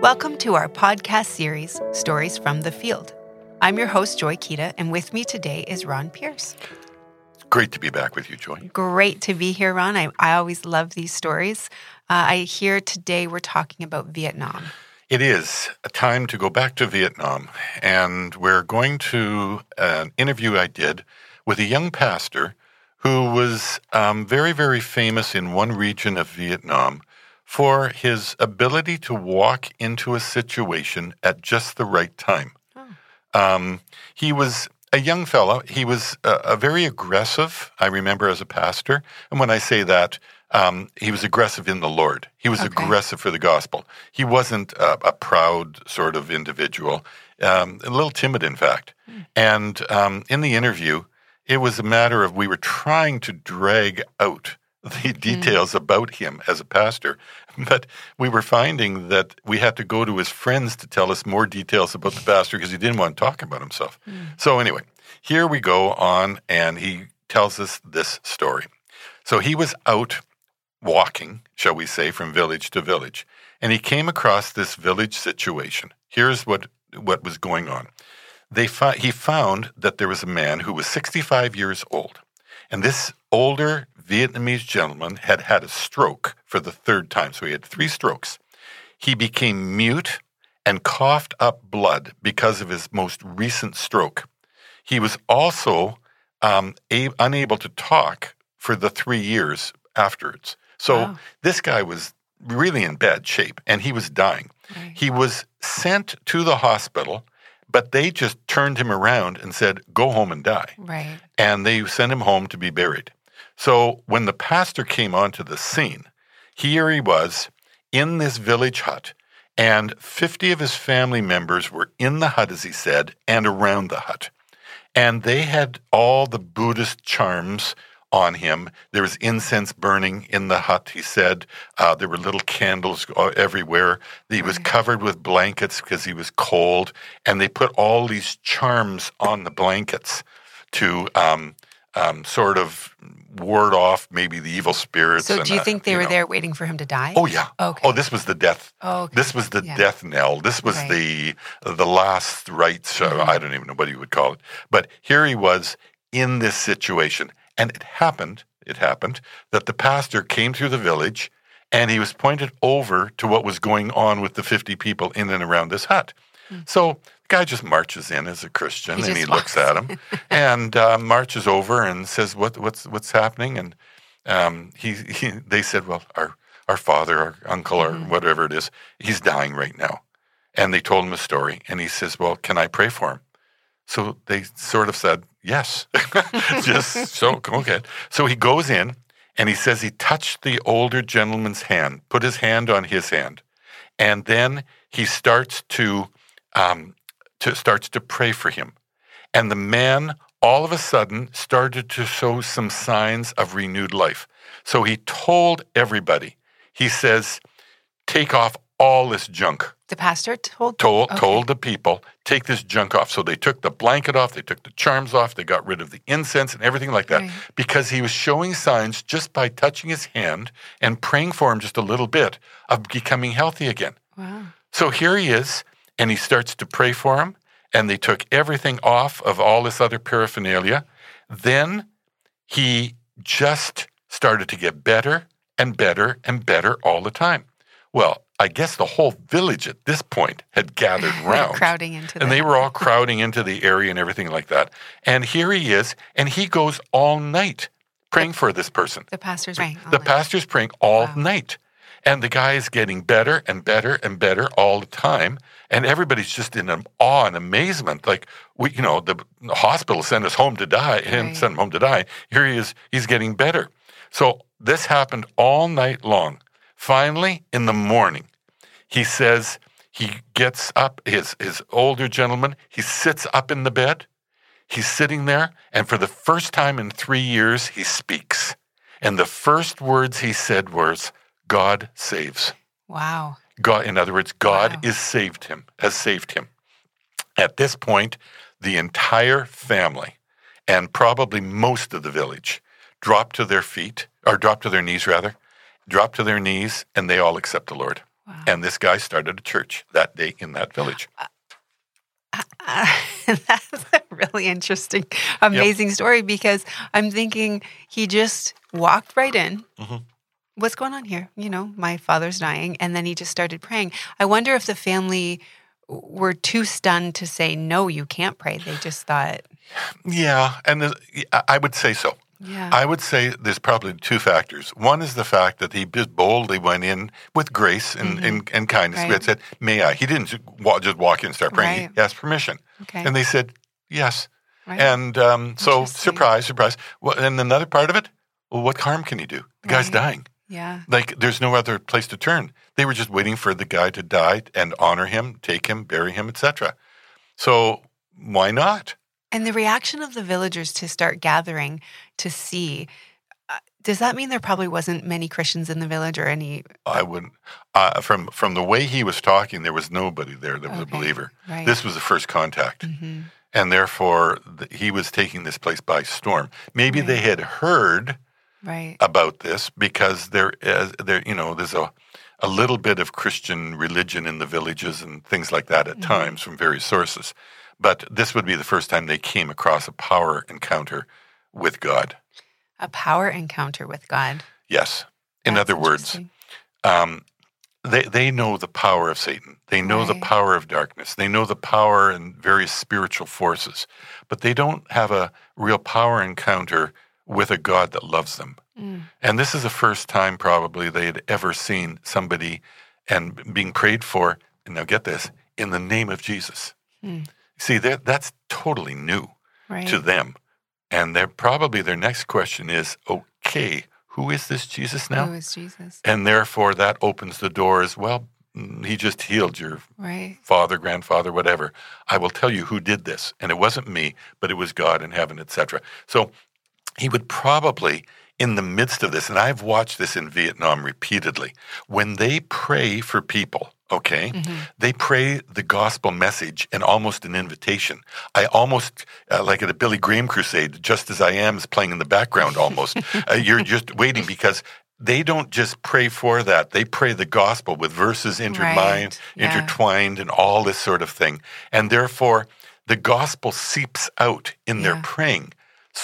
Welcome to our podcast series, Stories from the Field. I'm your host, Joy Kita, and with me today is Ron Pierce. Great to be back with you, Joy. Great to be here, Ron. I, I always love these stories. Uh, I hear today we're talking about Vietnam. It is a time to go back to Vietnam, and we're going to an interview I did with a young pastor who was um, very, very famous in one region of Vietnam for his ability to walk into a situation at just the right time. Oh. Um, he was a young fellow. He was a, a, very aggressive, I remember, as a pastor. And when I say that, um, he was aggressive in the Lord. He was okay. aggressive for the gospel. He wasn't a, a proud sort of individual, um, a little timid, in fact. Mm. And um, in the interview, it was a matter of we were trying to drag out the details mm. about him as a pastor, but we were finding that we had to go to his friends to tell us more details about the pastor because he didn't want to talk about himself. Mm. So, anyway, here we go on, and he tells us this story. So, he was out walking, shall we say, from village to village, and he came across this village situation. Here's what, what was going on. They fi- he found that there was a man who was 65 years old. And this older Vietnamese gentleman had had a stroke for the third time. So he had three strokes. He became mute and coughed up blood because of his most recent stroke. He was also um, a- unable to talk for the three years afterwards. So wow. this guy was really in bad shape and he was dying. Right. He was sent to the hospital but they just turned him around and said, go home and die. Right. And they sent him home to be buried. So when the pastor came onto the scene, here he was in this village hut, and 50 of his family members were in the hut, as he said, and around the hut. And they had all the Buddhist charms on him. There was incense burning in the hut, he said. Uh, there were little candles uh, everywhere. He was covered with blankets because he was cold. And they put all these charms on the blankets to um, um, sort of ward off maybe the evil spirits. So, do you think they you were know. there waiting for him to die? Oh yeah. Okay. Oh, this was the death. Oh, okay. This was the yeah. death knell. This was right. the the last rites. Mm-hmm. I don't even know what you would call it. But here he was in this situation, and it happened, it happened that the pastor came through the village and he was pointed over to what was going on with the 50 people in and around this hut. Mm. So guy just marches in as a Christian he and he walks. looks at him and uh, marches over and says, what, what's, what's happening? And um, he, he, they said, well, our, our father, our uncle, mm-hmm. or whatever it is, he's dying right now. And they told him a story. And he says, well, can I pray for him? So they sort of said, yes. Just so, go ahead. So he goes in and he says he touched the older gentleman's hand, put his hand on his hand. And then he starts to, um, to starts to pray for him. And the man all of a sudden started to show some signs of renewed life. So he told everybody, he says, take off all this junk. The pastor told told okay. told the people take this junk off. So they took the blanket off, they took the charms off, they got rid of the incense and everything like that right. because he was showing signs just by touching his hand and praying for him just a little bit of becoming healthy again. Wow. So here he is and he starts to pray for him and they took everything off of all this other paraphernalia. Then he just started to get better and better and better all the time. Well, I guess the whole village at this point had gathered round. crowding into And they were all crowding into the area and everything like that. And here he is, and he goes all night praying for this person. The pastor's praying. the night. pastor's praying all wow. night. And the guy is getting better and better and better all the time. And everybody's just in awe and amazement. Like, we, you know, the hospital sent us home to die, him right. sent him home to die. Here he is, he's getting better. So this happened all night long. Finally, in the morning, he says he gets up, his, his older gentleman, he sits up in the bed. He's sitting there, and for the first time in three years, he speaks. And the first words he said was, God saves. Wow. God, in other words, God wow. is saved him, has saved him. At this point, the entire family and probably most of the village dropped to their feet, or dropped to their knees rather, drop to their knees and they all accept the Lord. Wow. And this guy started a church that day in that village. Uh, that's a really interesting, amazing story because I'm thinking he just walked right in. Mhm. What's going on here? You know, my father's dying. And then he just started praying. I wonder if the family were too stunned to say, no, you can't pray. They just thought, Yeah, and the, I- would say so. yeah. I would say there's probably two factors. One is the fact that he just boldly went in with grace and, and, and kindness. Mm-hmm. Right. He said, May I? He didn't just walk in and start praying. Right. He asked permission. okay. And they said, Yes. right. And um, so, surprise, surprise. Well, and another part of it, well, what harm can he do? The guy's dying. Yeah. Like, there's no other place to turn. They were just waiting for the guy to die and honor him, take him, bury him, etc. So, why not? And the reaction of the villagers to start gathering to see, uh, does that mean there probably wasn't many Christians in the village or any? I wouldn't. Uh, from from the way he was talking, there was nobody there that was Okay. a believer. Right. This was the first contact, hmm and therefore th- he was taking this place by storm. Maybe they had heard Right. about this because there is there you know there's a a little bit of Christian religion in the villages and things like that at Mhm. times from various sources. But this would be the first time they came across a power encounter with God. A power encounter with God. Yes. In That's other words, um, they they know the power of Satan. They know the power of darkness. They know the power and various spiritual forces, but they don't have a real power encounter with a God that loves them. Mm. And this is the first time probably they had ever seen somebody and being prayed for. And now get this in the name of Jesus. Hmm. See that that's totally new right. to them, and they're probably their next question is, okay, who is this Jesus now? Who is Jesus? And therefore, that opens the door as well. mm, He just healed your Right. father, grandfather, whatever. I will tell you who did this. And it wasn't me, but it was God in heaven, etc. So he would probably, in the midst of this, and I've watched this in Vietnam repeatedly, when they pray for people, okay, they pray the gospel message and almost an invitation. I almost, uh, like at a Billy Graham crusade, just as I am is playing in the background almost. uh, you're just waiting because they don't just pray for that. They pray the gospel with verses intertwined, Right, yeah. intertwined, and all this sort of thing. And therefore, the gospel seeps out in their praying.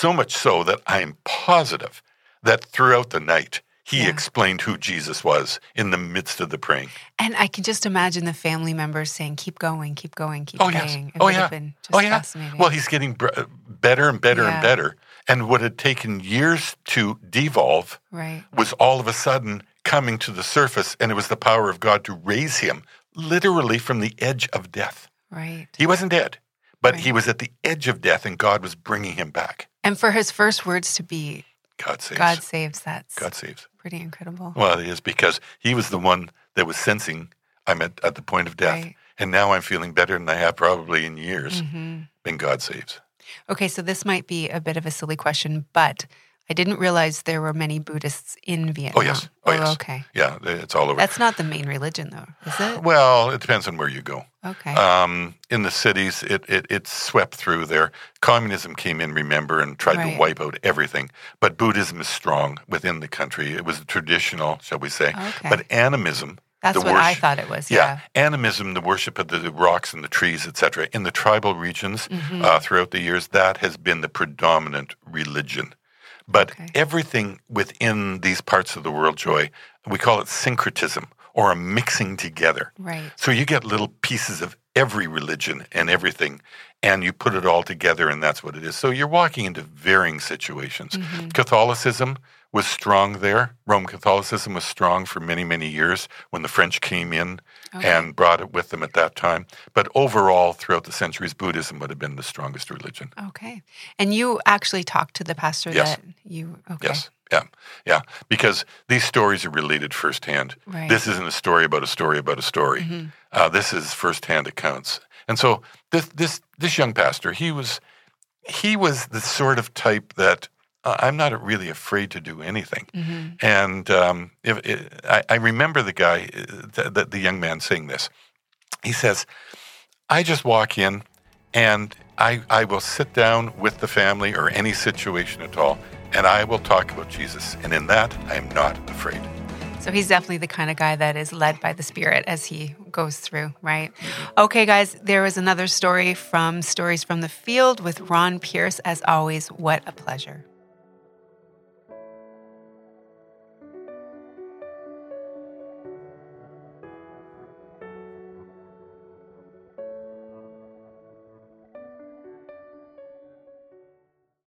So much so that I am positive that throughout the night, he Yeah. explained who Jesus was in the midst of the praying. And I can just imagine the family members saying, "Keep going, keep going, keep Oh, yes. praying." It Oh, would yeah. have been just Oh, yeah. fascinating. Well, he's getting br- better and better Yeah. and better. And what had taken years to devolve right. was all of a sudden coming to the surface, and it was the power of God to raise him literally from the edge of death. Right. He wasn't dead, but Right. he was at the edge of death, and God was bringing him back. And for his first words to be God saves. "God saves," that's God saves. pretty incredible. Well, it is because he was the one that was sensing I'm at, at the point of death. Right. And now I'm feeling better than I have probably in years. hmm And God saves. Okay, so this might be a bit of a silly question, but I didn't realize there were many Buddhists in Vietnam. Oh yes. Oh, yes. okay. Yeah, it's all over. That's not the main religion, though, is it? well, it depends on where you go. Okay. Um, in the cities, it, it, it swept through there. Communism came in, remember, and tried Right. to wipe out everything. But Buddhism is strong within the country. It was traditional, shall we say. Okay. But animism, That's what I thought it was. yeah, Yeah. animism, the worship of the rocks and the trees, etc. In the tribal regions Mhm. uh, throughout the years, that has been the predominant religion. But Okay. everything within these parts of the world, Joy, we call it syncretism or a mixing together. Right. So you get little pieces of every religion and everything, and you put it all together, and that's what it is. So you're walking into varying situations. Mhm. Catholicism was strong there. Roman Catholicism was strong for many, many years when the French came in Okay. and brought it with them at that time. But overall, throughout the centuries, Buddhism would have been the strongest religion. Okay. And you actually talked to the pastor Yes. that you okay. Yes. Yeah. Yeah. Because these stories are related firsthand. Right. This isn't a story about a story about a story. Mhm. Uh, this is firsthand accounts. And so this this this young pastor, he was he was the sort of type that uh, I'm not really afraid to do anything. Mhm. And um, if, it, I, I remember the guy, uh, the, the young man saying this. He says, I just walk in and I, I will sit down with the family or any situation at all, and I will talk about Jesus. And in that, I am not afraid. So he's definitely the kind of guy that is led by the Spirit as he goes through, right? Okay, guys, there was another story from Stories from the Field with Ron Pierce. As always, what a pleasure.